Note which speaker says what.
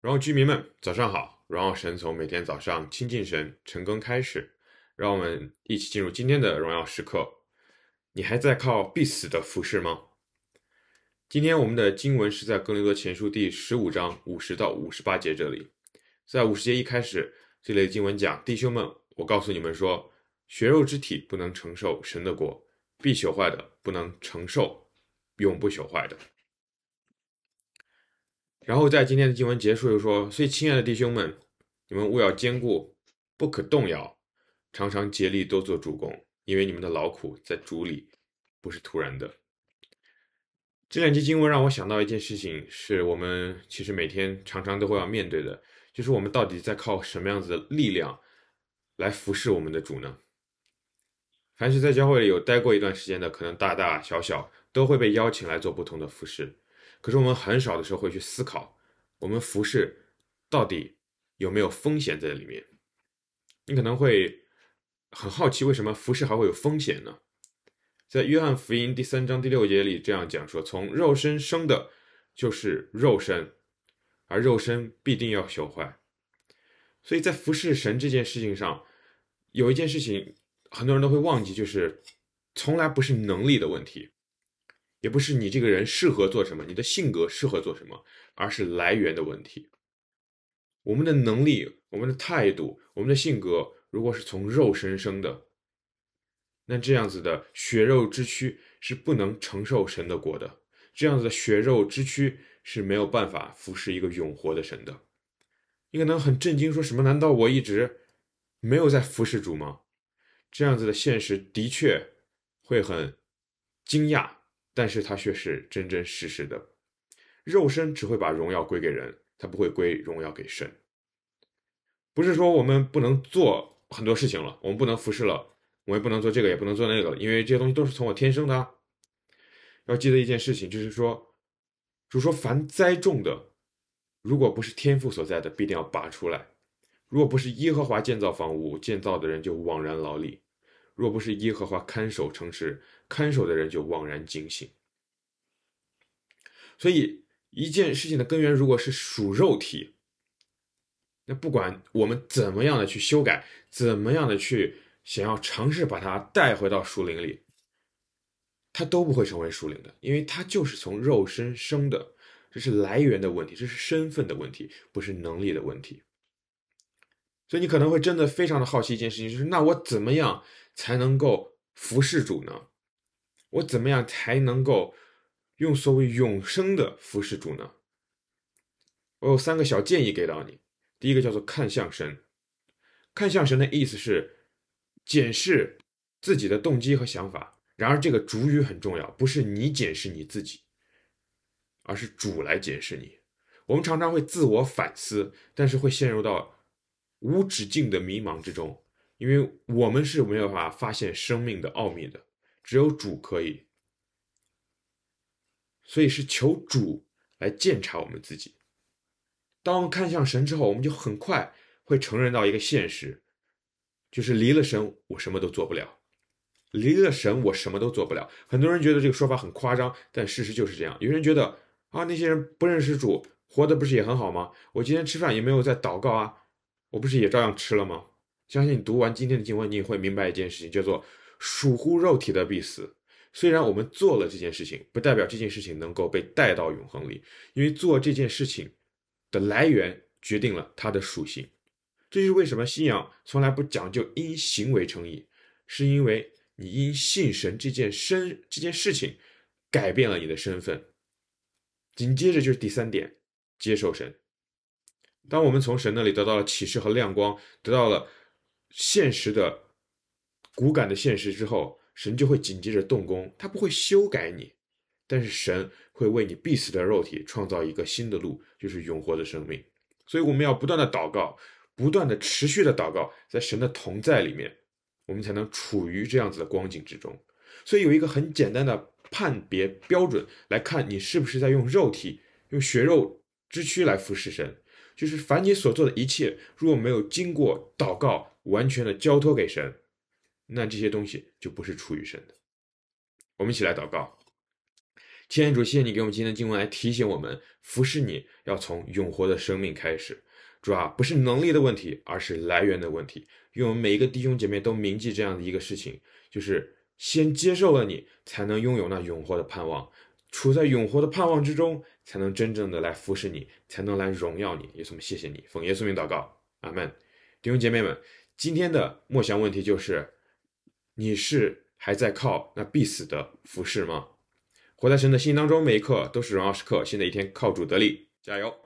Speaker 1: 荣耀居民们，早上好！荣耀神从每天早上亲近神、晨更开始，让我们一起进入今天的荣耀时刻。你还在靠必死的服饰吗？今天我们的经文是在哥林多前书第十五章五十到五十八节这里。在五十节一开始，这类经文讲：弟兄们，我告诉你们说，血肉之体不能承受神的国，必朽坏的不能承受永不朽坏的。然后在今天的经文结束又说：“所以，亲爱的弟兄们，你们务要坚固，不可动摇，常常竭力多做主工，因为你们的劳苦在主里不是突然的。”这两节经文让我想到一件事情，是我们其实每天常常都会要面对的，就是我们到底在靠什么样子的力量来服侍我们的主呢？凡是在教会里有待过一段时间的，可能大大小小都会被邀请来做不同的服侍。可是我们很少的时候会去思考，我们服侍到底有没有风险在里面？你可能会很好奇，为什么服侍还会有风险呢？在约翰福音第三章第六节里这样讲说：“从肉身生的，就是肉身，而肉身必定要朽坏。”所以在服侍神这件事情上，有一件事情很多人都会忘记，就是从来不是能力的问题。也不是你这个人适合做什么，你的性格适合做什么，而是来源的问题。我们的能力、我们的态度、我们的性格，如果是从肉身生的，那这样子的血肉之躯是不能承受神的国的。这样子的血肉之躯是没有办法服侍一个永活的神的。你可能很震惊，说什么？难道我一直没有在服侍主吗？这样子的现实的确会很惊讶。但是它却是真真实实的，肉身只会把荣耀归给人，它不会归荣耀给神。不是说我们不能做很多事情了，我们不能服侍了，我们不能做这个，也不能做那个，因为这些东西都是从我天生的。要记得一件事情，就是说，主说凡栽种的，如果不是天赋所在的，必定要拔出来；如果不是耶和华建造房屋，建造的人就枉然劳力。若不是耶和华看守城池，看守的人就枉然惊醒。所以，一件事情的根源如果是属肉体，那不管我们怎么样的去修改，怎么样的去想要尝试把它带回到属灵里，它都不会成为属灵的，因为它就是从肉身生的，这是来源的问题，这是身份的问题，不是能力的问题。所以你可能会真的非常的好奇一件事情，就是那我怎么样才能够服侍主呢？我怎么样才能够用所谓永生的服侍主呢？我有三个小建议给到你。第一个叫做看向神，看向神的意思是检视自己的动机和想法。然而这个主语很重要，不是你检视你自己，而是主来检视你。我们常常会自我反思，但是会陷入到。无止境的迷茫之中，因为我们是没有办法发现生命的奥秘的，只有主可以，所以是求主来鉴察我们自己。当我们看向神之后，我们就很快会承认到一个现实，就是离了神，我什么都做不了；离了神，我什么都做不了。很多人觉得这个说法很夸张，但事实就是这样。有人觉得啊，那些人不认识主，活得不是也很好吗？我今天吃饭也没有在祷告啊。我不是也照样吃了吗？相信你读完今天的经文，你也会明白一件事情，叫做属乎肉体的必死。虽然我们做了这件事情，不代表这件事情能够被带到永恒里，因为做这件事情的来源决定了它的属性。这就是为什么信仰从来不讲究因行为称义，是因为你因信神这件身这件事情改变了你的身份。紧接着就是第三点，接受神。当我们从神那里得到了启示和亮光，得到了现实的骨感的现实之后，神就会紧接着动工。他不会修改你，但是神会为你必死的肉体创造一个新的路，就是永活的生命。所以我们要不断的祷告，不断的持续的祷告，在神的同在里面，我们才能处于这样子的光景之中。所以有一个很简单的判别标准来看你是不是在用肉体、用血肉之躯来服侍神。就是凡你所做的一切，若没有经过祷告，完全的交托给神，那这些东西就不是出于神的。我们一起来祷告，亲爱的主，谢谢你给我们今天的经文来提醒我们，服侍你要从永活的生命开始。主啊，不是能力的问题，而是来源的问题。愿我们每一个弟兄姐妹都铭记这样的一个事情，就是先接受了你，才能拥有那永活的盼望。处在永活的盼望之中，才能真正的来服侍你，才能来荣耀你。耶稣，谢谢你，奉耶稣名祷告，阿门。弟兄姐妹们，今天的默想问题就是：你是还在靠那必死的服侍吗？活在神的心当中，每一刻都是荣耀时刻。新的一天，靠主得力，加油！